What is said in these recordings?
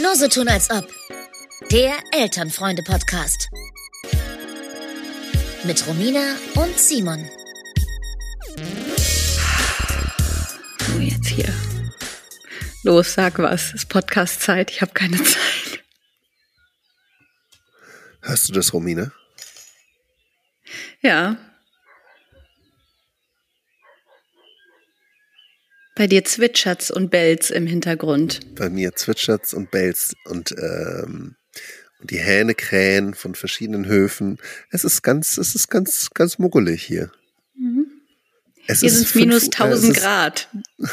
Nur so tun als ob. Der Elternfreunde-Podcast. Mit Romina und Simon. So, jetzt hier. Los, sag was. Es ist Podcast-Zeit. Ich habe keine Zeit. Hörst du das, Romina? Ja. Bei dir zwitschert's und bellt's im Hintergrund. Bei mir zwitschert's und bellt's und, ähm, und die Hähne krähen von verschiedenen Höfen. Es ist ganz, es ist ganz, ganz muggelig hier. Mhm. Es Hier ist sind minus äh, es 1000 ist- Grad.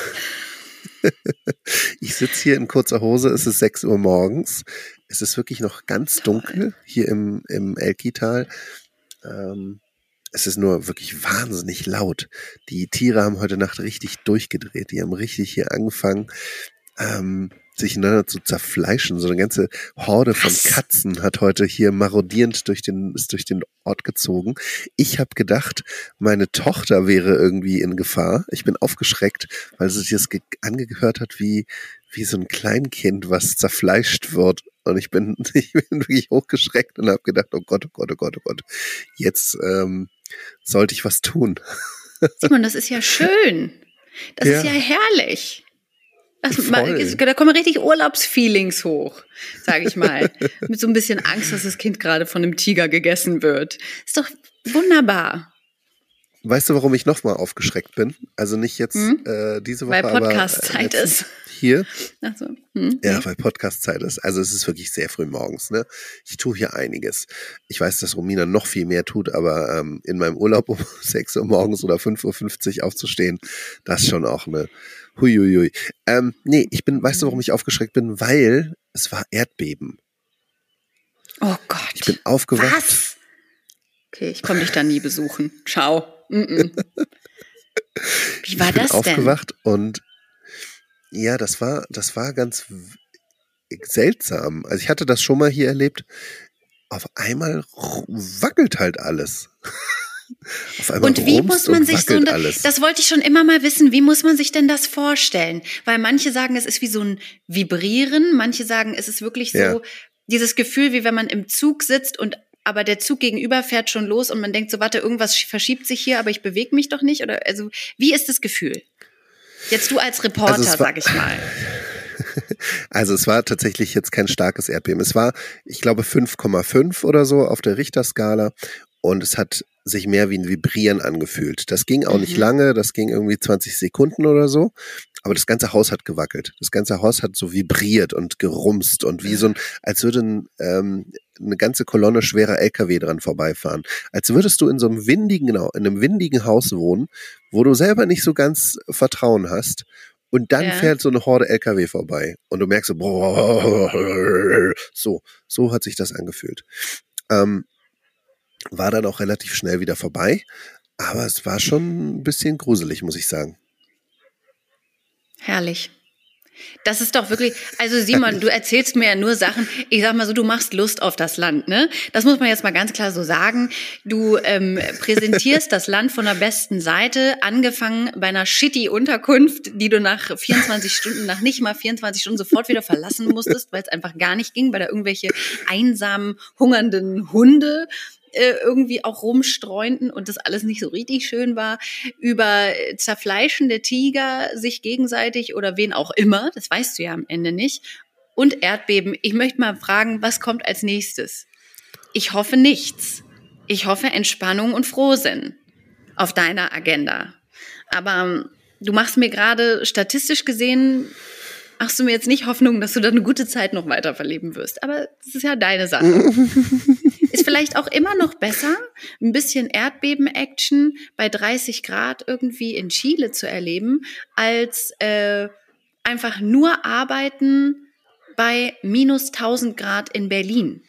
Ich sitze hier in kurzer Hose, es ist 6 Uhr morgens. Es ist wirklich noch ganz dunkel hier im, im Elkital. Ähm, es ist nur wirklich wahnsinnig laut. Die Tiere haben heute Nacht richtig durchgedreht. Die haben richtig hier angefangen, ähm, sich ineinander zu zerfleischen. So eine ganze Horde von? Katzen hat heute hier marodierend durch den, ist durch den Ort gezogen. Ich habe gedacht, meine Tochter wäre irgendwie in Gefahr. Ich bin aufgeschreckt, weil sie sich das ge- angehört hat wie, wie so ein Kleinkind, was zerfleischt wird. Und ich bin, ich bin wirklich hochgeschreckt und habe gedacht, oh Gott, oh Gott, oh Gott, oh Gott. Jetzt ähm, sollte ich was tun. Simon, das ist ja schön. Das ist Ja. ja herrlich. Man, da kommen richtig Urlaubsfeelings hoch, sage ich mal. Mit so ein bisschen Angst, dass das Kind gerade von einem Tiger gegessen wird. Ist doch wunderbar. Weißt du, warum ich nochmal aufgeschreckt bin? Also nicht jetzt Hm? äh, diese Woche, Weil aber Podcast-Zeit äh, ist. Hier, Also, hm. ja, weil Podcast-Zeit ist. Also es ist wirklich sehr früh morgens. Ne? Ich tue hier einiges. Ich weiß, dass Romina noch viel mehr tut, aber ähm, in meinem Urlaub um 6 Uhr morgens oder 5.50 Uhr aufzustehen, das ist schon auch eine Huiuiui. Ähm, nee, ich bin, weißt du, warum ich aufgeschreckt bin? Weil es war Erdbeben. Oh Gott. Ich bin aufgewacht. Was? Okay, ich komme dich da nie besuchen. Ciao. Mm. Wie war ich bin das denn? aufgewacht und ja, das war, das war ganz seltsam. Also ich hatte das schon mal hier erlebt. Auf einmal wackelt halt alles. Auf einmal Und wie muss man sich so eine, alles. das wollte ich schon immer mal wissen, wie muss man sich denn das vorstellen? Weil manche sagen, es ist wie so ein Vibrieren, manche sagen, es ist wirklich so Ja. dieses Gefühl, wie wenn man im Zug sitzt und aber der Zug gegenüber fährt schon los und man denkt so, warte, irgendwas verschiebt sich hier, aber ich bewege mich doch nicht oder also wie ist das Gefühl? Jetzt du als Reporter, Also sag ich mal. Also es war tatsächlich jetzt kein starkes Erdbeben. Es war, ich glaube, 5,5 oder so auf der Richterskala und es hat sich mehr wie ein Vibrieren angefühlt. Das ging auch nicht Mhm. lange, das ging irgendwie 20 Sekunden oder so, aber das ganze Haus hat gewackelt. Das ganze Haus hat so vibriert und gerumst und wie so ein, als würde ein, ähm, eine ganze Kolonne schwerer LKW dran vorbeifahren. Als würdest du in so einem windigen, genau, in einem windigen Haus wohnen, wo du selber nicht so ganz Vertrauen hast und dann Ja. fährt so eine Horde LKW vorbei und du merkst so, so, so hat sich das angefühlt. Ähm, war dann auch relativ schnell wieder vorbei, aber es war schon ein bisschen gruselig, muss ich sagen. Herrlich. Das ist doch wirklich, also Simon, du erzählst mir ja nur Sachen, ich sag mal so, du machst Lust auf das Land, ne? Das muss man jetzt mal ganz klar so sagen. Du ähm, präsentierst das Land von der besten Seite, angefangen bei einer shitty Unterkunft, die du nach 24 Stunden, nach nicht mal 24 Stunden sofort wieder verlassen musstest, weil es einfach gar nicht ging, weil da irgendwelche einsamen, hungernden Hunde äh, irgendwie auch rumstreunten und das alles nicht so richtig schön war, über äh, zerfleischende Tiger sich gegenseitig oder wen auch immer, das weißt du ja am Ende nicht, und Erdbeben. Ich möchte mal fragen, was kommt als nächstes? Ich hoffe nichts. Ich hoffe Entspannung und Frohsinn auf deiner Agenda. Aber ähm, du machst mir gerade statistisch gesehen, machst du mir jetzt nicht Hoffnung, dass du da eine gute Zeit noch weiter verleben wirst. Aber das ist ja deine Sache. Ist vielleicht auch immer noch besser, ein bisschen Erdbeben-Action bei 30 Grad irgendwie in Chile zu erleben, als äh, einfach nur arbeiten bei minus 1000 Grad in Berlin.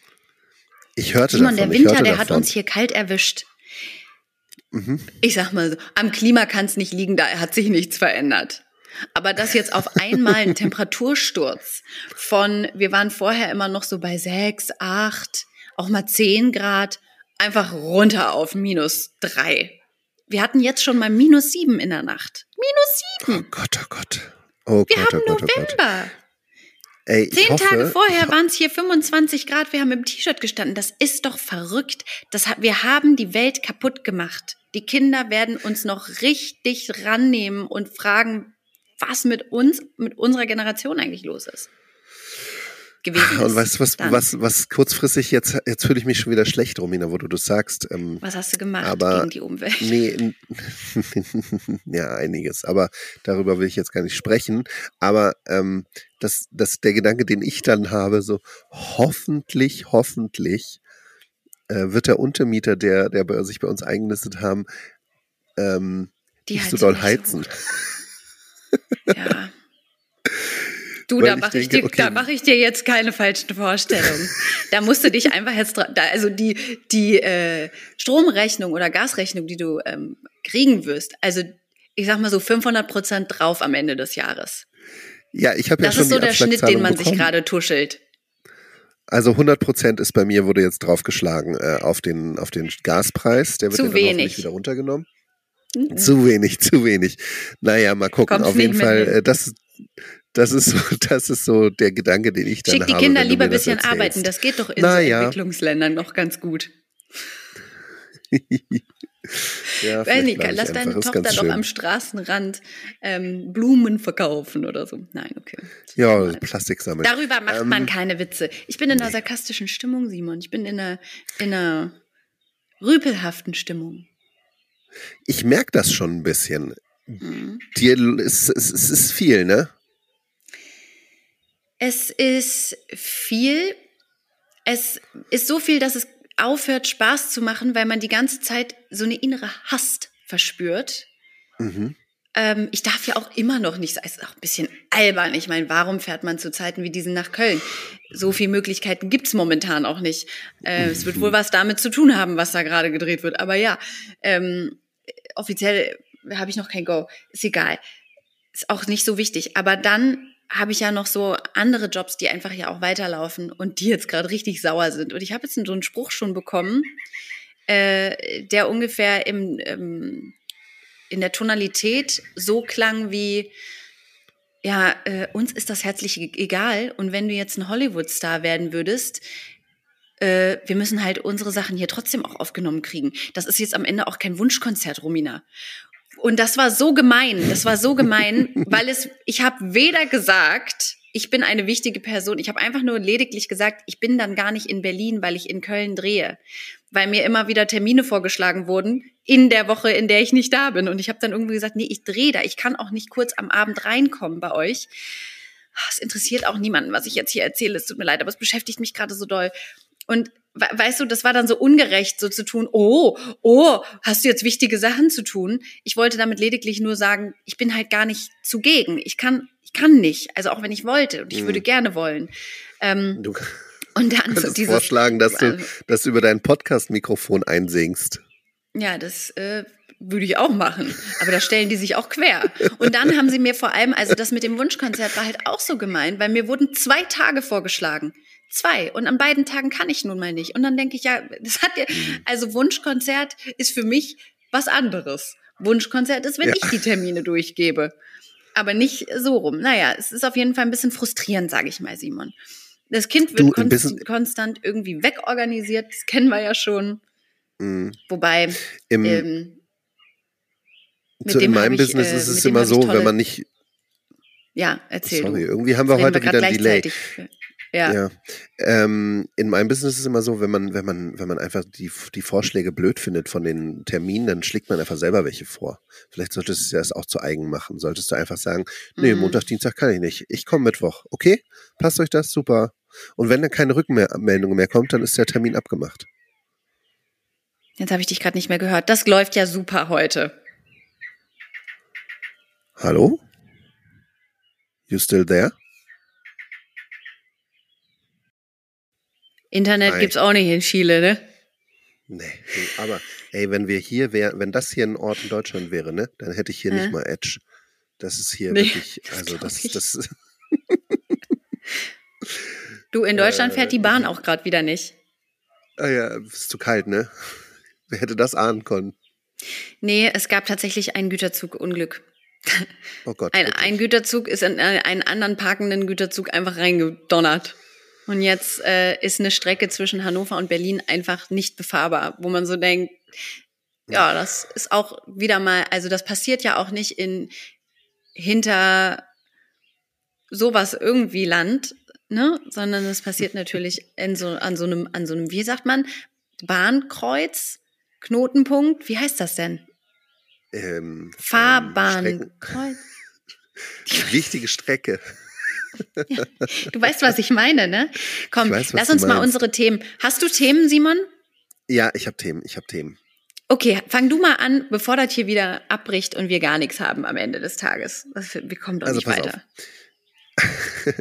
Ich hörte Simon, davon. der Winter, der hat davon. uns hier kalt erwischt. Mhm. Ich sag mal so, am Klima kann es nicht liegen, da hat sich nichts verändert. Aber dass jetzt auf einmal ein Temperatursturz von, wir waren vorher immer noch so bei sechs, acht, auch mal zehn Grad, einfach runter auf minus drei. Wir hatten jetzt schon mal minus sieben in der Nacht. Minus Oh sieben. Gott, oh Gott. Oh Wir Gott, haben oh Gott, oh Gott. November. Ey, ich Zehn hoffe, Tage vorher waren es hier 25 Grad, wir haben im T-Shirt gestanden. Das ist doch verrückt. Das, wir haben die Welt kaputt gemacht. Die Kinder werden uns noch richtig rannehmen und fragen, was mit uns, mit unserer Generation eigentlich los ist. Gewesen Und ist. weißt du, was, Dann. was, was kurzfristig jetzt, jetzt fühle ich mich schon wieder schlecht, Romina, wo du das sagst. Ähm, was hast du gemacht aber- gegen die Umwelt? Nee, ja, einiges. Aber darüber will ich jetzt gar nicht sprechen. Aber ähm, das, das, der Gedanke, den ich dann habe, so hoffentlich, hoffentlich äh, wird der Untermieter, der, der bei, sich bei uns eingenistet haben, ähm, Die nicht so doll nicht so heizen. Ja. Du, Weil da mache ich, okay. mach ich dir jetzt keine falschen Vorstellungen. da musst du dich einfach jetzt da, also die, die äh, Stromrechnung oder Gasrechnung, die du ähm, kriegen wirst, also ich sag mal so 500 Prozent drauf am Ende des Jahres. Ja, ich habe ja Das schon ist so der Schnitt, den man sich bekommen. gerade tuschelt. Also 100 Prozent ist bei mir, wurde jetzt draufgeschlagen äh, auf, den, auf den Gaspreis. Der wird Zu ja dann wenig. wieder runtergenommen. Mhm. Zu wenig, zu wenig. Naja, mal gucken. Kommst Auf jeden Fall, hin. äh, das, das, ist so, das ist so der Gedanke, den ich dann Schick die habe. Kinder lieber ein bisschen erzählst. arbeiten. Das geht doch in Na so. Entwicklungsländern noch ganz gut. ja, ich lass deine Tochter doch am Straßenrand ähm, Blumen verkaufen oder so. Nein, okay. Ja. Plastik sammeln. Darüber macht man Ähm, keine Witze. Ich bin in einer sarkastischen Stimmung, Simon. Ich bin in einer, in einer rüpelhaften Stimmung. Ich merke das schon ein bisschen. Mhm. Dir ist, es, es ist viel, ne? Es ist viel. Es ist so viel, dass es aufhört, Spaß zu machen, weil man die ganze Zeit so eine innere Hast verspürt. Mhm. Ähm, ich darf ja auch immer noch nicht, es ist auch ein bisschen albern. Ich meine, warum fährt man zu Zeiten wie diesen nach Köln? So viele Möglichkeiten gibt's momentan auch nicht. Äh, es wird wohl was damit zu tun haben, was da gerade gedreht wird. Aber ja, ähm, offiziell habe ich noch kein Go. Ist egal. Ist auch nicht so wichtig. Aber dann habe ich ja noch so andere Jobs, die einfach ja auch weiterlaufen und die jetzt gerade richtig sauer sind. Und ich habe jetzt so einen Spruch schon bekommen, äh, der ungefähr im, ähm, in der Tonalität so klang wie, ja, äh, uns ist das herzlich e- egal. Und wenn du jetzt ein Hollywood-Star werden würdest, äh, wir müssen halt unsere Sachen hier trotzdem auch aufgenommen kriegen. Das ist jetzt am Ende auch kein Wunschkonzert, Romina. Und das war so gemein, das war so gemein, weil es, ich habe weder gesagt, ich bin eine wichtige Person, ich habe einfach nur lediglich gesagt, ich bin dann gar nicht in Berlin, weil ich in Köln drehe, weil mir immer wieder Termine vorgeschlagen wurden in der Woche, in der ich nicht da bin. Und ich habe dann irgendwie gesagt, nee, ich drehe da, ich kann auch nicht kurz am Abend reinkommen bei euch. Es interessiert auch niemanden, was ich jetzt hier erzähle, es tut mir leid, aber es beschäftigt mich gerade so doll. Und weißt du, das war dann so ungerecht, so zu tun, oh, oh, hast du jetzt wichtige Sachen zu tun? Ich wollte damit lediglich nur sagen, ich bin halt gar nicht zugegen. Ich kann, ich kann nicht. Also auch wenn ich wollte und ich Mhm. würde gerne wollen. Ähm, Du und dann so dieses, vorschlagen, dass du, Also- dass du über dein Podcast-Mikrofon einsingst. Ja, das äh, würde ich auch machen. Aber da stellen die sich auch quer. Und dann haben sie mir vor allem, also das mit dem Wunschkonzert war halt auch so gemein, weil mir wurden zwei Tage vorgeschlagen. Zwei. Und an beiden Tagen kann ich nun mal nicht. Und dann denke ich, ja, das hat ja, also Wunschkonzert ist für mich was anderes. Wunschkonzert ist, wenn Ja. ich die Termine durchgebe. Aber nicht so rum. Naja, es ist auf jeden Fall ein bisschen frustrierend, sage ich mal, Simon. Das Kind Du, wird ein konst konstant irgendwie wegorganisiert. Das kennen wir ja schon. Mhm. Wobei, Im, ähm, so in meinem ich, Business äh, ist es immer so, wenn man nicht. ja, erzähl Sorry, du. irgendwie haben wir heute wieder ein Delay. Ja. Ja. Ähm, in meinem Business ist es immer so, wenn man, wenn man, wenn man einfach die, die Vorschläge blöd findet von den Terminen, dann schlägt man einfach selber welche vor. Vielleicht solltest du es ja das auch zu eigen machen. Solltest du einfach sagen, nee, Mhm. Montag, Dienstag kann ich nicht. Ich komme Mittwoch. Okay? Passt euch das? Super. Und wenn dann keine Rückmeldung mehr kommt, dann ist der Termin abgemacht. Jetzt habe ich dich gerade nicht mehr gehört. Das läuft ja super heute. Hallo? You still there? Internet Hi. gibt's auch nicht in Chile, ne? Nee, aber ey, wenn wir hier wären, wenn das hier ein Ort in Deutschland wäre, ne, dann hätte ich hier Ja. nicht mal Edge. Das ist hier Nee, wirklich, das also das, ich. das, Du, in Deutschland Äh, fährt die Bahn auch gerade wieder nicht. ah ja, ist zu kalt, ne? Wer hätte das ahnen können? Nee, es gab tatsächlich ein Güterzugunglück. Oh Gott. Ein, wirklich. ein Güterzug ist in äh, einen anderen parkenden Güterzug einfach reingedonnert. Und jetzt äh, ist eine Strecke zwischen Hannover und Berlin einfach nicht befahrbar, wo man so denkt, ja, das ist auch wieder mal, also das passiert ja auch nicht in hinter sowas irgendwie Land, ne, sondern es passiert natürlich in so an so einem an so einem, wie sagt man, Bahnkreuz, Knotenpunkt, wie heißt das denn? ähm, ähm, Strecken- Fahrbahnkreuz. Wichtige Strecke. Du weißt, was ich meine, ne? Komm, weiß, lass uns mal unsere Themen. Hast du Themen, Simon? Ja, ich habe Themen, ich habe Themen. Okay, fang du mal an, bevor das hier wieder abbricht und wir gar nichts haben am Ende des Tages. Wir kommen doch Also nicht weiter.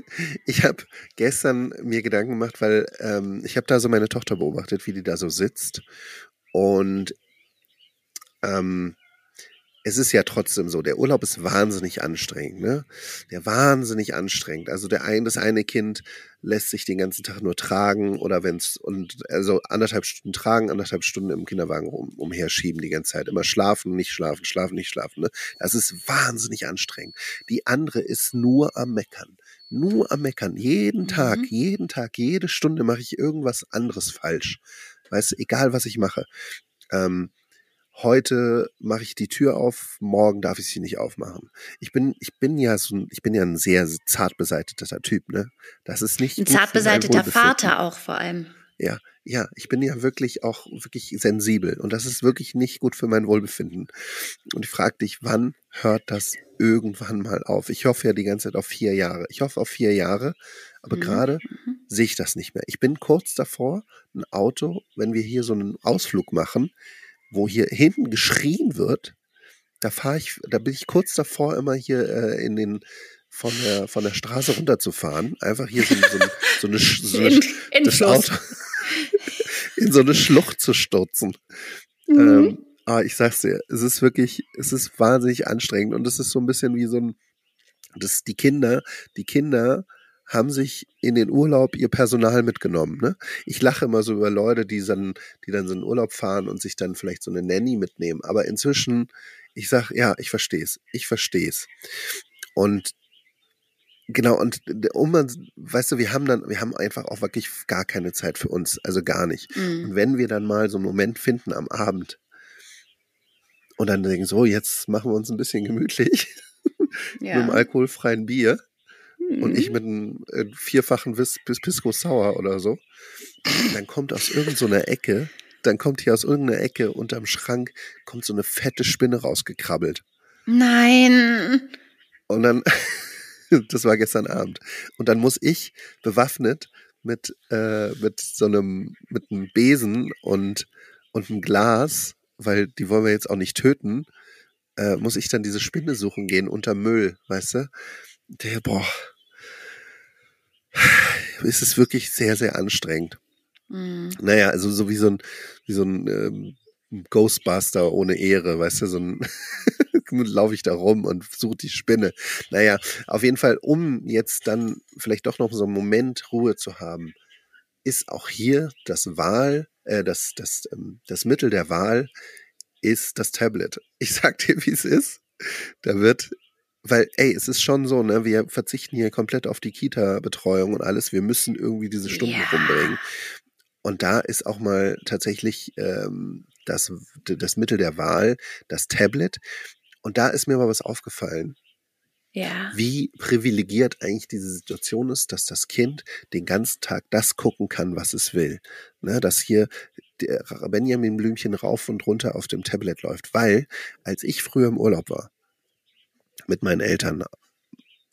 Ich habe gestern mir Gedanken gemacht, weil ähm, ich habe da so meine Tochter beobachtet, wie die da so sitzt. Und ähm, es ist ja trotzdem so, der Urlaub ist wahnsinnig anstrengend, ne? Der wahnsinnig anstrengend. Also der ein, das eine Kind lässt sich den ganzen Tag nur tragen oder wenn's und also anderthalb Stunden tragen, anderthalb Stunden im Kinderwagen rum, umherschieben die ganze Zeit. Immer schlafen, nicht schlafen, schlafen, nicht schlafen. Ne? Das ist wahnsinnig anstrengend. Die andere ist nur am Meckern. Nur am Meckern. Jeden Tag, Mhm. jeden Tag, jede Stunde mache ich irgendwas anderes falsch. Weißt du, egal was ich mache. Ähm, heute mache ich die Tür auf, morgen darf ich sie nicht aufmachen. Ich bin, ich bin ja so ein, ich bin ja ein sehr zart beseiteter Typ, ne? Das ist nicht Ein zart beseiteter. Vater auch vor allem. Ja, ja, ich bin ja wirklich auch wirklich sensibel und das ist wirklich nicht gut für mein Wohlbefinden. Und ich frage dich, wann hört das irgendwann mal auf? Ich hoffe ja die ganze Zeit auf vier Jahre. Ich hoffe auf vier Jahre, aber Mhm. gerade sehe ich das nicht mehr. Ich bin kurz davor, ein Auto, wenn wir hier so einen Ausflug machen, wo hier hinten geschrien wird, da fahre ich, da bin ich kurz davor, immer hier äh, in den von der von der Straße runterzufahren, einfach hier so, so, so eine, so eine In, in das. Auto in so eine Schlucht zu stürzen. Mhm. Ähm, aber ich sag's dir, es ist wirklich, es ist wahnsinnig anstrengend und es ist so ein bisschen wie so ein, das die Kinder, die Kinder haben sich in den Urlaub ihr Personal mitgenommen. Ne? Ich lache immer so über Leute, die dann, die dann so in Urlaub fahren und sich dann vielleicht so eine Nanny mitnehmen. Aber inzwischen, ich sag, ja, ich verstehe es, ich verstehe es. Und Genau, und um man, weißt du, wir haben dann, wir haben einfach auch wirklich gar keine Zeit für uns, also gar nicht. Mhm. Und wenn wir dann mal so einen Moment finden am Abend und dann denken, so, jetzt machen wir uns ein bisschen gemütlich mit einem Ja. alkoholfreien Bier und Mhm. ich mit einem äh, vierfachen bis Pisco Sauer oder so, dann kommt aus irgendeiner Ecke, dann kommt hier aus irgendeiner Ecke unterm Schrank, kommt so eine fette Spinne rausgekrabbelt. Nein. Und dann, das war gestern Abend. Und dann muss ich bewaffnet mit, äh, mit so einem, mit einem Besen und, und einem Glas, weil die wollen wir jetzt auch nicht töten, äh, muss ich dann diese Spinne suchen gehen unter Müll, weißt du? Der, boah, ist es wirklich sehr, sehr anstrengend. Mhm. Naja, also so wie so ein, wie so ein ähm, Ghostbuster ohne Ehre, weißt du, so ein laufe ich da rum und suche die Spinne. Naja, auf jeden Fall, um jetzt dann vielleicht doch noch so einen Moment Ruhe zu haben, ist auch hier das Wahl, äh, das, das, ähm, das Mittel der Wahl ist das Tablet. Ich sag dir, wie es ist. Da wird, weil, ey, es ist schon so, ne, wir verzichten hier komplett auf die Kita-Betreuung und alles. Wir müssen irgendwie diese Stunden Ja. rumbringen. Und da ist auch mal tatsächlich ähm, das, das Mittel der Wahl, das Tablet. Und da ist mir mal was aufgefallen, Ja. wie privilegiert eigentlich diese Situation ist, dass das Kind den ganzen Tag das gucken kann, was es will. Ne, dass hier der Benjamin Blümchen rauf und runter auf dem Tablet läuft. Weil, als ich früher im Urlaub war, mit meinen Eltern,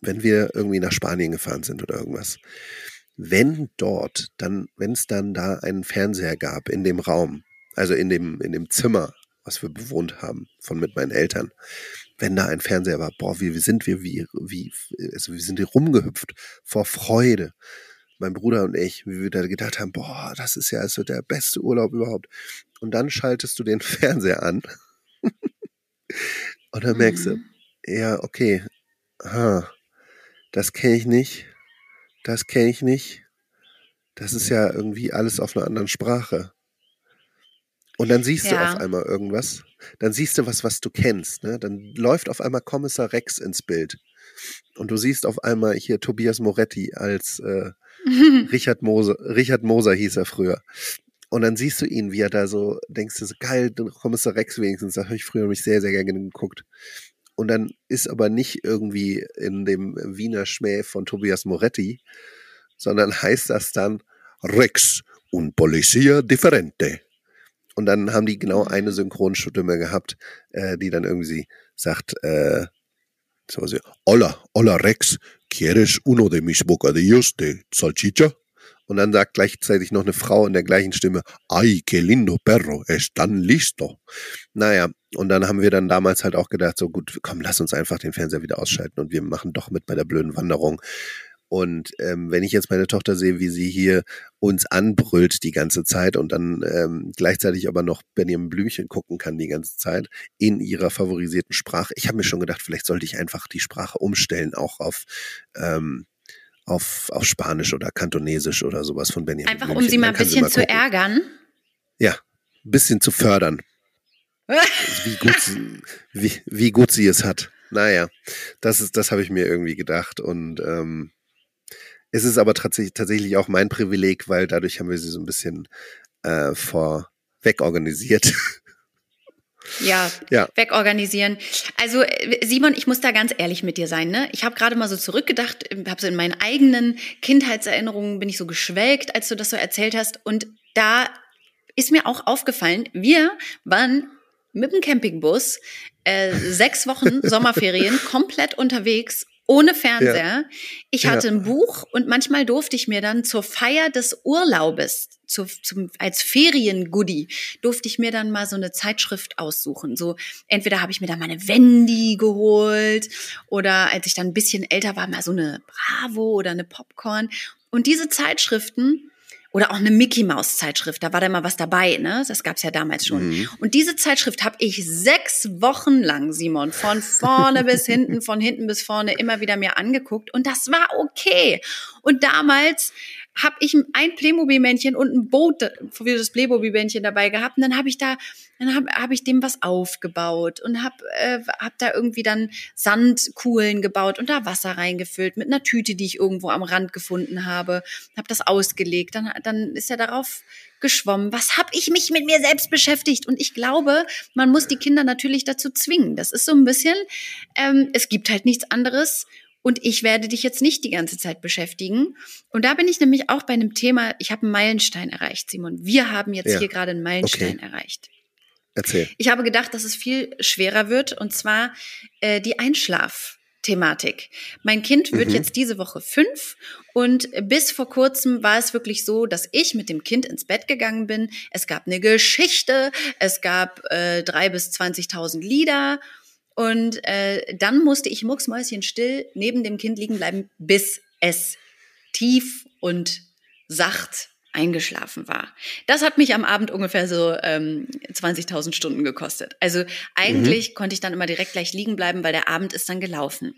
wenn wir irgendwie nach Spanien gefahren sind oder irgendwas, wenn dort dann, wenn es dann da einen Fernseher gab in dem Raum, also in dem, in dem Zimmer, was wir bewohnt haben, von mit meinen Eltern, wenn da ein Fernseher war, boah, wie, wie sind wir, wie, wie, also wir sind hier rumgehüpft vor Freude. Mein Bruder und ich, wie wir da gedacht haben, boah, das ist ja also der beste Urlaub überhaupt. Und dann schaltest du den Fernseher an und dann merkst du. Ja, okay, ha, das kenne ich nicht, das kenne ich nicht. Das ist ja irgendwie alles auf einer anderen Sprache. Und dann siehst Ja. du auf einmal irgendwas. Dann siehst du was, was du kennst. Ne? Dann läuft auf einmal Kommissar Rex ins Bild. Und du siehst auf einmal hier Tobias Moretti als äh, Richard Moser. Richard Moser hieß er früher. Und dann siehst du ihn, wie er da so, denkst du so, geil, Kommissar Rex wenigstens, da habe ich früher mich sehr, sehr gerne geguckt. Und dann ist aber nicht irgendwie in dem Wiener Schmäh von Tobias Moretti, sondern heißt das dann Rex und Policia Differente. Und dann haben die genau eine Synchronstimme gehabt, äh, die dann irgendwie sagt, äh, so, so, Hola, hola Rex, ¿quieres uno de mis bocadillos de salchicha? Und dann sagt gleichzeitig noch eine Frau in der gleichen Stimme, ay, qué lindo perro, están listo. Naja, und dann haben wir dann damals halt auch gedacht, so gut, komm, lass uns einfach den Fernseher wieder ausschalten und wir machen doch mit bei der blöden Wanderung. Und ähm, wenn ich jetzt meine Tochter sehe, wie sie hier uns anbrüllt die ganze Zeit und dann ähm, gleichzeitig aber noch Benjamin Blümchen gucken kann die ganze Zeit in ihrer favorisierten Sprache. Ich habe mir schon gedacht, vielleicht sollte ich einfach die Sprache umstellen, auch auf, ähm, auf, auf Spanisch oder Kantonesisch oder sowas von Benjamin Einfach um sie mal ein bisschen zu gucken. ärgern. Ja, ein bisschen zu fördern, wie gut, sie, wie, wie gut sie es hat. Naja, das ist, das habe ich mir irgendwie gedacht und ähm, es ist aber tatsächlich, tatsächlich auch mein Privileg, weil dadurch haben wir sie so ein bisschen äh, vorweg organisiert. Ja, Ja. wegorganisieren. Also Simon, ich muss da ganz ehrlich mit dir sein. Ne? Ich habe gerade mal so zurückgedacht, habe so in meinen eigenen Kindheitserinnerungen bin ich so geschwelgt, als du das so erzählt hast. Und da ist mir auch aufgefallen, wir waren mit dem Campingbus äh, sechs Wochen Sommerferien komplett unterwegs. Ohne Fernseher. Ich Ja. hatte ein Buch und manchmal durfte ich mir dann zur Feier des Urlaubes, zu, zum, als Feriengoodie, durfte ich mir dann mal so eine Zeitschrift aussuchen. So entweder habe ich mir da mal eine Wendy geholt oder als ich dann ein bisschen älter war, mal so eine Bravo oder eine Popcorn. Und diese Zeitschriften oder auch eine Mickey Maus Zeitschrift, da war da mal was dabei, ne? Das gab's ja damals schon. Mhm. Und diese Zeitschrift habe ich sechs Wochen lang, Simon, von vorne bis hinten, von hinten bis vorne immer wieder mir angeguckt und das war okay. Und damals habe ich ein Playmobil-Männchen und ein Boot für das Playmobil-Männchen dabei gehabt und dann habe ich da, dann habe hab ich dem was aufgebaut und habe äh, hab da irgendwie dann Sandkugeln gebaut und da Wasser reingefüllt mit einer Tüte, die ich irgendwo am Rand gefunden habe, habe das ausgelegt, dann, dann ist er darauf geschwommen. Was habe ich mich mit mir selbst beschäftigt? Und ich glaube, man muss die Kinder natürlich dazu zwingen. Das ist so ein bisschen, ähm, es gibt halt nichts anderes. Und ich werde dich jetzt nicht die ganze Zeit beschäftigen. Und da bin ich nämlich auch bei einem Thema, ich habe einen Meilenstein erreicht, Simon. Wir haben jetzt Ja. hier gerade einen Meilenstein Okay. erreicht. Erzähl. Ich habe gedacht, dass es viel schwerer wird, und zwar äh, die Einschlafthematik. Mein Kind wird Mhm. jetzt diese Woche fünf und bis vor kurzem war es wirklich so, dass ich mit dem Kind ins Bett gegangen bin. Es gab eine Geschichte, es gab äh, drei bis 20.000 Lieder und äh, dann musste ich mucksmäuschenstill neben dem Kind liegen bleiben, bis es tief und sacht eingeschlafen war. Das hat mich am Abend ungefähr so ähm, 20.000 Stunden gekostet. Also eigentlich konnte ich dann immer direkt gleich liegen bleiben, weil der Abend ist dann gelaufen.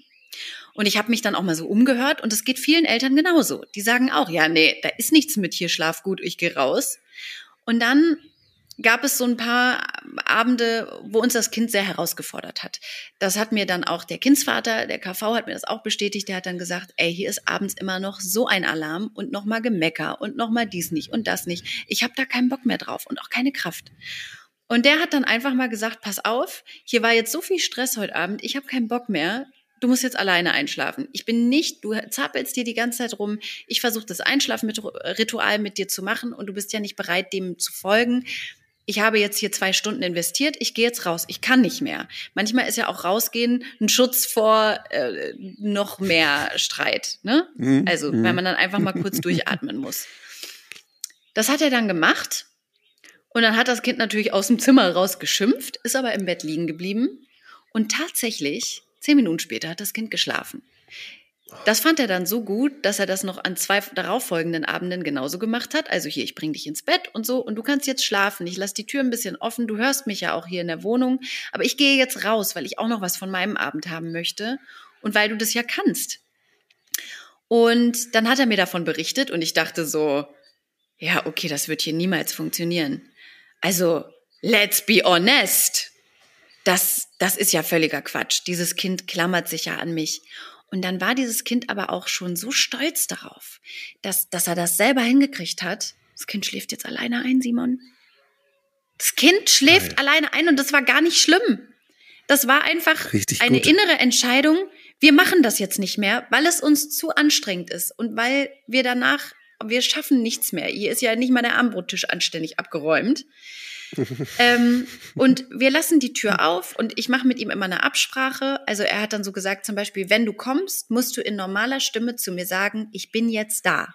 Und ich habe mich dann auch mal so umgehört und es geht vielen Eltern genauso. Die sagen auch, ja, nee, da ist nichts mit hier, schlaf gut, ich gehe raus. Und dann gab es so ein paar Abende, wo uns das Kind sehr herausgefordert hat. Das hat mir dann auch der Kindsvater, der KV hat mir das auch bestätigt, der hat dann gesagt, ey, hier ist abends immer noch so ein Alarm und nochmal Gemecker und nochmal dies nicht und das nicht. Ich habe da keinen Bock mehr drauf und auch keine Kraft. Und der hat dann einfach mal gesagt, pass auf, hier war jetzt so viel Stress heute Abend, ich habe keinen Bock mehr. Du musst jetzt alleine einschlafen. Ich bin nicht, du zappelst dir die ganze Zeit rum. Ich versuche das Einschlafritual mit dir zu machen und du bist ja nicht bereit, dem zu folgen ich habe jetzt hier zwei Stunden investiert, ich gehe jetzt raus, ich kann nicht mehr. Manchmal ist ja auch rausgehen ein Schutz vor äh, noch mehr Streit. Ne? Mhm. Also, Mhm. wenn man dann einfach mal kurz durchatmen muss. Das hat er dann gemacht und dann hat das Kind natürlich aus dem Zimmer raus geschimpft, ist aber im Bett liegen geblieben und tatsächlich, zehn Minuten später, hat das Kind geschlafen. Das fand er dann so gut, dass er das noch an zwei darauffolgenden Abenden genauso gemacht hat. Also hier, ich bring dich ins Bett und so und du kannst jetzt schlafen. Ich lasse die Tür ein bisschen offen. Du hörst mich ja auch hier in der Wohnung. Aber ich gehe jetzt raus, weil ich auch noch was von meinem Abend haben möchte und weil du das ja kannst. Und dann hat er mir davon berichtet und ich dachte so, ja, okay, das wird hier niemals funktionieren. Also let's be honest. Das, das ist ja völliger Quatsch. Dieses Kind klammert sich ja an mich. Und dann war dieses Kind aber auch schon so stolz darauf, dass, dass er das selber hingekriegt hat. Das Kind schläft jetzt alleine ein, Simon. Das Kind schläft Geil. alleine ein und das war gar nicht schlimm. Das war einfach Richtig eine gut. innere Entscheidung. Wir machen das jetzt nicht mehr, weil es uns zu anstrengend ist und weil wir danach, wir schaffen nichts mehr. Hier ist ja nicht mal der Armbrottisch anständig abgeräumt. Ähm, und wir lassen die Tür auf und ich mache mit ihm immer eine Absprache. Also er hat dann so gesagt, zum Beispiel, wenn du kommst, musst du in normaler Stimme zu mir sagen, ich bin jetzt da.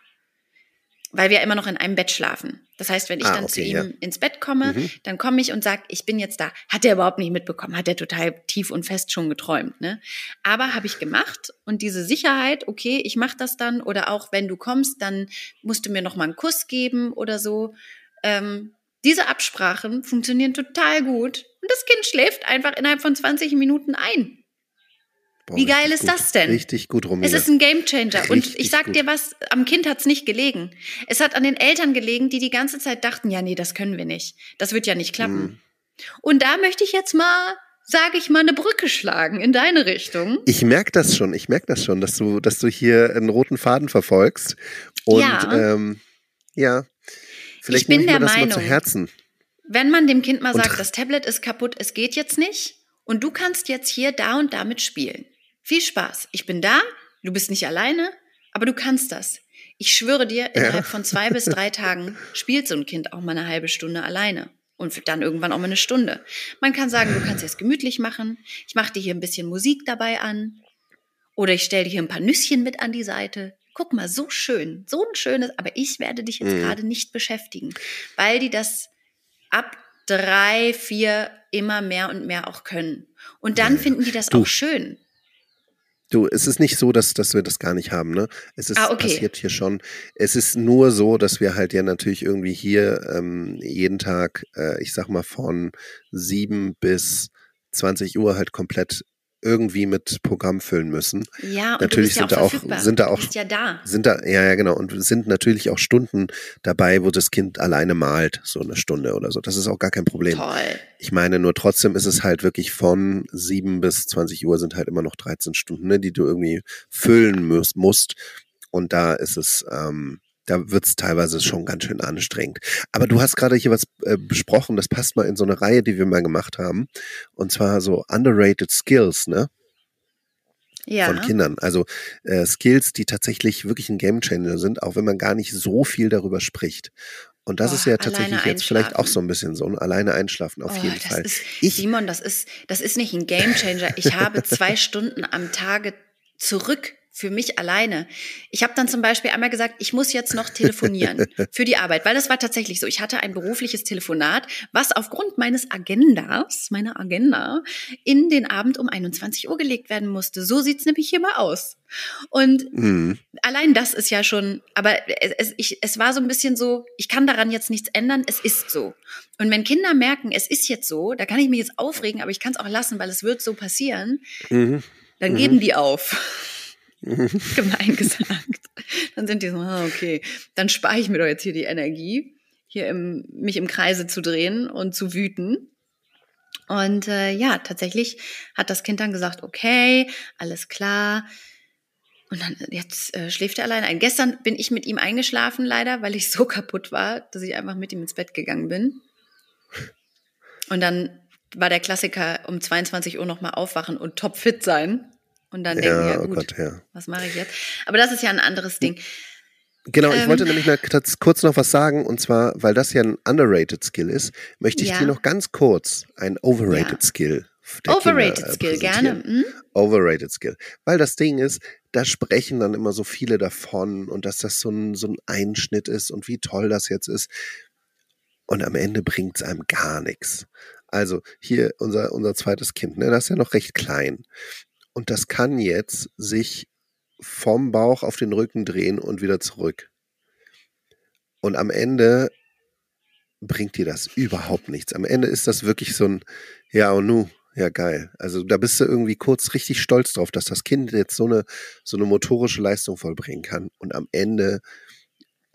Weil wir immer noch in einem Bett schlafen. Das heißt, wenn ich Ah, dann zu okay, ihm ja. ins Bett komme, Mhm. dann komme ich und sage, ich bin jetzt da. Hat er überhaupt nicht mitbekommen, hat er total tief und fest schon geträumt. Ne? Aber habe ich gemacht und diese Sicherheit, okay, ich mache das dann oder auch wenn du kommst, dann musst du mir noch mal einen Kuss geben oder so. Ähm, diese Absprachen funktionieren total gut und das Kind schläft einfach innerhalb von 20 Minuten ein. Boah, Wie geil ist gut. das denn? Richtig gut, Romina. Es ist ein Gamechanger und Richtig ich sag gut. dir was, am Kind hat's nicht gelegen. Es hat an den Eltern gelegen, die die ganze Zeit dachten, ja, nee, das können wir nicht. Das wird ja nicht klappen. Mhm. Und da möchte ich jetzt mal, sage ich mal, eine Brücke schlagen in deine Richtung. Ich merke das schon, ich merke das schon, dass du, dass du hier einen roten Faden verfolgst. Und Ja. ähm, ja, vielleicht Ich bin ich der das mal zu Meinung, Herzen. Wenn man dem Kind mal Und- sagt, das Tablet ist kaputt, es geht jetzt nicht und du kannst jetzt hier da und damit spielen. Viel Spaß. Ich bin da, du bist nicht alleine, aber du kannst das. Ich schwöre dir, innerhalb von zwei bis drei Tagen spielt so ein Kind auch mal eine halbe Stunde alleine. Und dann irgendwann auch mal eine Stunde. Man kann sagen, du kannst es gemütlich machen. Ich mache dir hier ein bisschen Musik dabei an. Oder ich stelle dir hier ein paar Nüsschen mit an die Seite. Guck mal, so schön, so ein schönes, aber ich werde dich jetzt Mhm. gerade nicht beschäftigen, weil die das ab drei, vier immer mehr und mehr auch können. Und dann Ja, finden die das Du. auch schön. Du, es ist nicht so, dass, dass wir das gar nicht haben, ne? Es ist Ah, okay. passiert hier schon. Es ist nur so, dass wir halt ja natürlich irgendwie hier ähm, jeden Tag, äh, ich sag mal, von sieben bis 20 Uhr halt komplett irgendwie mit Programm füllen müssen. Ja, und Natürlich bist ja sind da auch auch- sind da auch- ja da. Sind da, ja, ja, genau. Und sind natürlich auch Stunden dabei, wo das Kind alleine malt, so eine Stunde oder so. Das ist auch gar kein Problem. Toll. Ich meine, nur trotzdem ist es halt wirklich von 7 bis 20 Uhr sind halt immer noch 13 Stunden, ne, die du irgendwie füllen musst. musst. Und da ist es, ähm, da wird's teilweise schon ganz schön anstrengend. Aber du hast gerade hier was äh, besprochen, das passt mal in so eine Reihe, die wir mal gemacht haben. Und zwar so underrated Skills, ne? Ja. von Kindern. Also äh, Skills, die tatsächlich wirklich ein Gamechanger sind, auch wenn man gar nicht so viel darüber spricht. Und das Boah, ist ja tatsächlich jetzt vielleicht auch so ein bisschen so ein alleine einschlafen auf Oh, jeden Fall. Ist, Ich- Simon, das ist, das ist nicht ein Gamechanger. Ich habe zwei Stunden am Tage zurück für mich alleine. Ich habe dann zum Beispiel einmal gesagt, ich muss jetzt noch telefonieren für die Arbeit, weil das war tatsächlich so. Ich hatte ein berufliches Telefonat, was aufgrund meines Agendas, meiner Agenda, in den Abend um 21 Uhr gelegt werden musste. So sieht's nämlich hier mal aus. Und Mhm. allein das ist ja schon, aber es, ich, es war so ein bisschen so, ich kann daran jetzt nichts ändern, es ist so. Und wenn Kinder merken, es ist jetzt so, da kann ich mich jetzt aufregen, aber ich kann es auch lassen, weil es wird so passieren, Mhm. dann Mhm. geben die auf. Gemein gesagt. Dann sind die so, ah, okay, dann spare ich mir doch jetzt hier die Energie, hier im, mich im Kreise zu drehen und zu wüten. Und äh, ja, tatsächlich hat das Kind dann gesagt, okay, alles klar. Und dann jetzt äh, schläft er alleine ein. Gestern bin ich mit ihm eingeschlafen, leider, weil ich so kaputt war, dass ich einfach mit ihm ins Bett gegangen bin. Und dann war der Klassiker um 22 Uhr nochmal aufwachen und topfit sein. Und dann denken, Ja, ja oh gut, Gott, ja. was mache ich jetzt? Aber das ist ja ein anderes Ding. Genau, ich Ähm. wollte nämlich noch kurz- noch was sagen, und zwar, weil das ja ein underrated Skill ist, möchte ich Ja. dir noch ganz kurz ein overrated Ja. Skill Overrated Kinder, äh, Skill, gerne. Hm? Overrated Skill. Weil das Ding ist, da sprechen dann immer so viele davon und dass das so ein, so ein Einschnitt ist und wie toll das jetzt ist. Und am Ende bringt's einem gar nichts. Also hier unser, unser zweites Kind, ne, das ist ja noch recht klein. Und das kann jetzt sich vom Bauch auf den Rücken drehen und wieder zurück. Und am Ende bringt dir das überhaupt nichts. Am Ende ist das wirklich so ein Ja und nu, ja geil. Also da bist du irgendwie kurz richtig stolz drauf, dass das Kind jetzt so eine, so eine motorische Leistung vollbringen kann. Und am Ende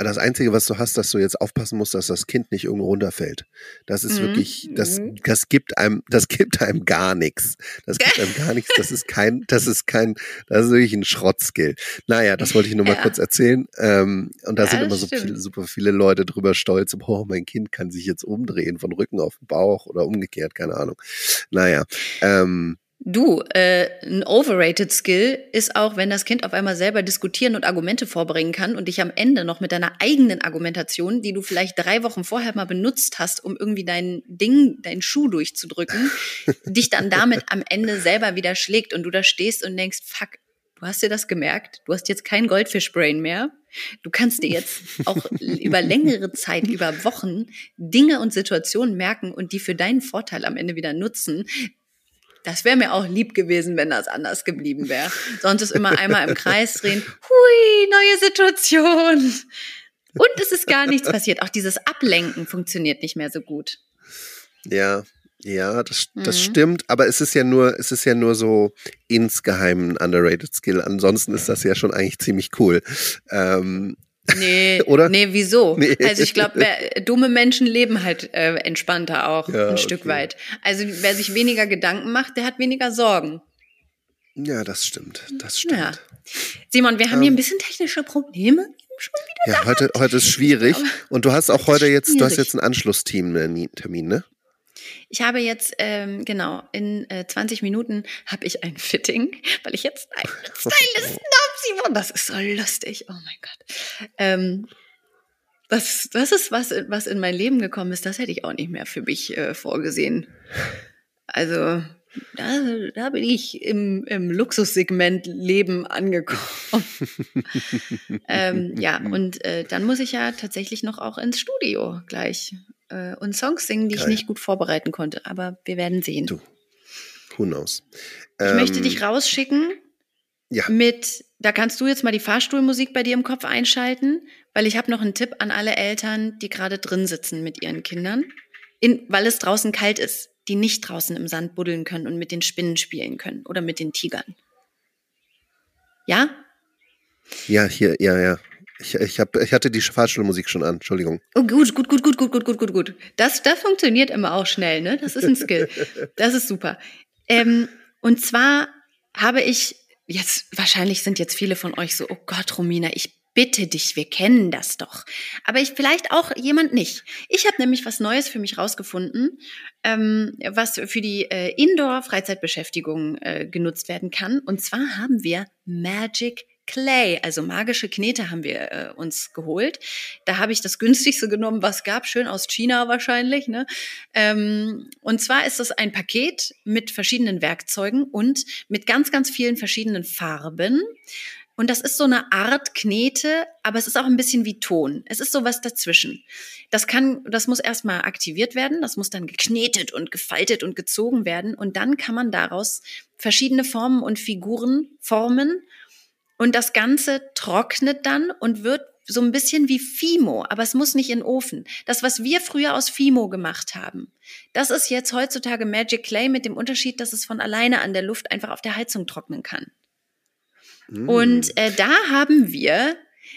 das Einzige, was du hast, dass du jetzt aufpassen musst, dass das Kind nicht irgendwo runterfällt. Das ist Mhm. wirklich, das, Mhm. das gibt einem, das gibt einem gar nichts. Das gibt einem gar nichts. Das ist kein, das ist kein, das ist wirklich ein Schrottskill. Naja, das wollte ich nur mal Ja. kurz erzählen. Ähm, und da Ja, sind immer so viele, super viele Leute drüber stolz. Oh, mein Kind kann sich jetzt umdrehen von Rücken auf den Bauch oder umgekehrt, keine Ahnung. Naja, ähm, Du, äh, ein overrated Skill ist auch, wenn das Kind auf einmal selber diskutieren und Argumente vorbringen kann und dich am Ende noch mit deiner eigenen Argumentation, die du vielleicht drei Wochen vorher mal benutzt hast, um irgendwie dein Ding, deinen Schuh durchzudrücken, dich dann damit am Ende selber wieder schlägt und du da stehst und denkst, fuck, du hast dir das gemerkt, du hast jetzt kein Goldfischbrain mehr. Du kannst dir jetzt auch über längere Zeit, über Wochen Dinge und Situationen merken und die für deinen Vorteil am Ende wieder nutzen. Das wäre mir auch lieb gewesen, wenn das anders geblieben wäre. Sonst ist immer einmal im Kreis drehen. Hui, neue Situation. Und es ist gar nichts passiert. Auch dieses Ablenken funktioniert nicht mehr so gut. Ja, ja, das, das Mhm. stimmt, aber es ist ja nur, es ist ja nur so insgeheim ein underrated Skill. Ansonsten ist das ja schon eigentlich ziemlich cool. Ähm, Nee, Oder? nee, wieso? Nee. Also ich glaube, dumme Menschen leben halt äh, entspannter auch Ja, ein Stück okay. weit. Also wer sich weniger Gedanken macht, der hat weniger Sorgen. ja, das stimmt, das stimmt. Ja. Simon, wir haben hier Ähm. ein bisschen technische Probleme. Schon wieder. Ja, heute, heute ist schwierig. Und du hast auch heute jetzt, du hast jetzt einen Anschlussteam-Termin, ne? Ich habe jetzt, ähm, genau, in äh, 20 Minuten habe ich ein Fitting, weil ich jetzt einen Stylisten habe, Simon. Das ist so lustig. Oh mein Gott. Ähm, das, das ist was, was in mein Leben gekommen ist. Das hätte ich auch nicht mehr für mich äh, vorgesehen. Also, da, da bin ich im, im Luxussegment Leben angekommen. ähm, ja, und äh, dann muss ich ja tatsächlich noch auch ins Studio gleich äh, und Songs singen, die ich Geil. nicht gut vorbereiten konnte. Aber wir werden sehen. Du, Who knows? ich möchte Ähm, dich rausschicken Ja. mit, da kannst du jetzt mal die Fahrstuhlmusik bei dir im Kopf einschalten, weil ich habe noch einen Tipp an alle Eltern, die gerade drin sitzen mit ihren Kindern, in, weil es draußen kalt ist, die nicht draußen im Sand buddeln können und mit den Spinnen spielen können oder mit den Tigern. Ja? Ja, hier, ja, ja. Ich, ich, hab, ich hatte die Fahrstuhlmusik schon an, Entschuldigung. Oh, gut, gut, gut, gut, gut, gut, gut, gut, gut. Das, das funktioniert immer auch schnell, ne? Das ist ein Skill. Das ist super. Ähm, und zwar habe ich jetzt, wahrscheinlich sind jetzt viele von euch so, oh Gott, Romina, ich bitte dich, wir kennen das doch. Aber ich vielleicht auch jemand nicht. Ich habe nämlich was Neues für mich rausgefunden, ähm, was für die äh, Indoor-Freizeitbeschäftigung äh, genutzt werden kann. Und zwar haben wir Magic Clay, also magische Knete haben wir äh, uns geholt. Da habe ich das günstigste genommen, was gab, schön aus China wahrscheinlich. Ne? Ähm, und zwar ist das ein Paket mit verschiedenen Werkzeugen und mit ganz, ganz vielen verschiedenen Farben. Und das ist so eine Art Knete, aber es ist auch ein bisschen wie Ton. Es ist sowas dazwischen. Das kann, das muss erstmal aktiviert werden, das muss dann geknetet und gefaltet und gezogen werden und dann kann man daraus verschiedene Formen und Figuren formen und das Ganze trocknet dann und wird so ein bisschen wie Fimo, aber es muss nicht in den Ofen. Das, was wir früher aus Fimo gemacht haben, das ist jetzt heutzutage Magic Clay mit dem Unterschied, dass es von alleine an der Luft einfach auf der Heizung trocknen kann. Mm. Und äh, da haben wir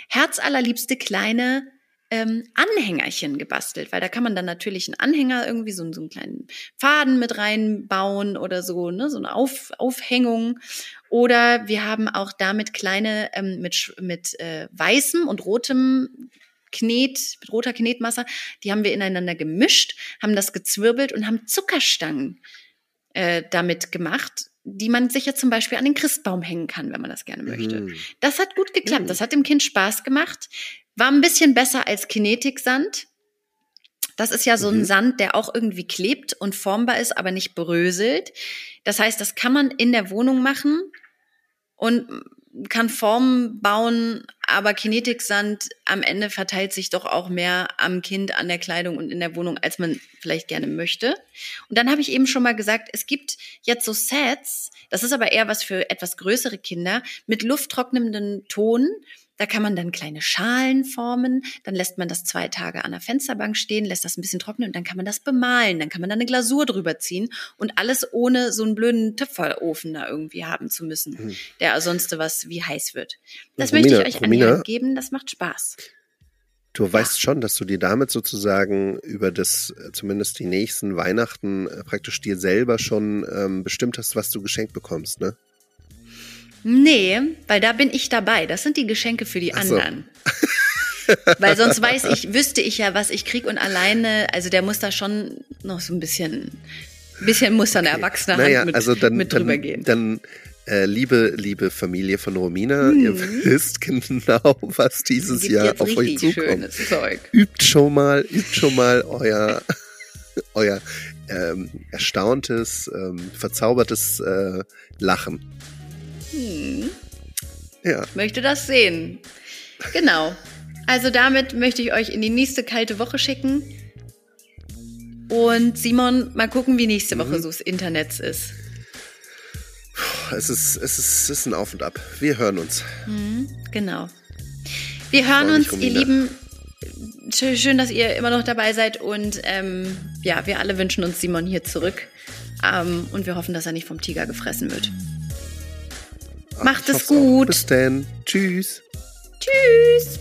herzallerliebste kleine ähm, Anhängerchen gebastelt, weil da kann man dann natürlich einen Anhänger irgendwie so, so einen kleinen Faden mit reinbauen oder so, ne, so eine Auf, Aufhängung. Oder wir haben auch damit kleine ähm, mit, mit äh, weißem und rotem Knet, mit roter Knetmasse, die haben wir ineinander gemischt, haben das gezwirbelt und haben Zuckerstangen äh, damit gemacht, die man sich jetzt zum Beispiel an den Christbaum hängen kann, wenn man das gerne möchte. Mhm. Das hat gut geklappt. Mhm. Das hat dem Kind Spaß gemacht. War ein bisschen besser als Kinetiksand. Das ist ja so ein Mhm. Sand, der auch irgendwie klebt und formbar ist, aber nicht bröselt. Das heißt, das kann man in der Wohnung machen und kann Formen bauen, aber Kinetiksand am Ende verteilt sich doch auch mehr am Kind, an der Kleidung und in der Wohnung, als man vielleicht gerne möchte. Und dann habe ich eben schon mal gesagt, es gibt jetzt so Sets, das ist aber eher was für etwas größere Kinder, mit lufttrocknendem Ton. Da kann man dann kleine Schalen formen, dann lässt man das zwei Tage an der Fensterbank stehen, lässt das ein bisschen trocknen und dann kann man das bemalen, dann kann man da eine Glasur drüber ziehen und alles ohne so einen blöden Töpferofen da irgendwie haben zu müssen, Mhm. der sonst was wie heiß wird. Das Romina, möchte ich euch Romina? Hand geben, das macht Spaß. Du weißt schon, dass du dir damit sozusagen über das, äh, zumindest die nächsten Weihnachten, äh, praktisch dir selber schon ähm, bestimmt hast, was du geschenkt bekommst, ne? Nee, weil da bin ich dabei. Das sind die Geschenke für die so. anderen. weil sonst weiß ich, wüsste ich ja, was ich krieg und alleine, also der muss da schon noch so ein bisschen, bisschen muss da eine erwachsene Hand Naja, mit, also dann, mit drüber dann, gehen. dann äh, liebe, liebe Familie von Romina, ihr wisst genau, was dieses Jahr auf euch zukommt. schönes Zeug. Übt schon mal, übt schon mal euer, euer ähm, erstauntes, ähm, verzaubertes äh, Lachen. Hm. Ja, möchte das sehen. Genau. Also damit möchte ich euch in die nächste kalte Woche schicken. Und Simon, mal gucken, wie nächste Woche Mhm. so das Internet ist. es ist, es ist, es ist ein Auf und Ab. Wir hören uns. Genau. Wir hören uns, ihr. Lieben. Schön, schön, dass ihr immer noch dabei seid. Und ähm, ja, wir alle wünschen uns Simon hier zurück. Ähm, und wir hoffen, dass er nicht vom Tiger gefressen wird. Macht es gut. Bis dann. Tschüss. Tschüss.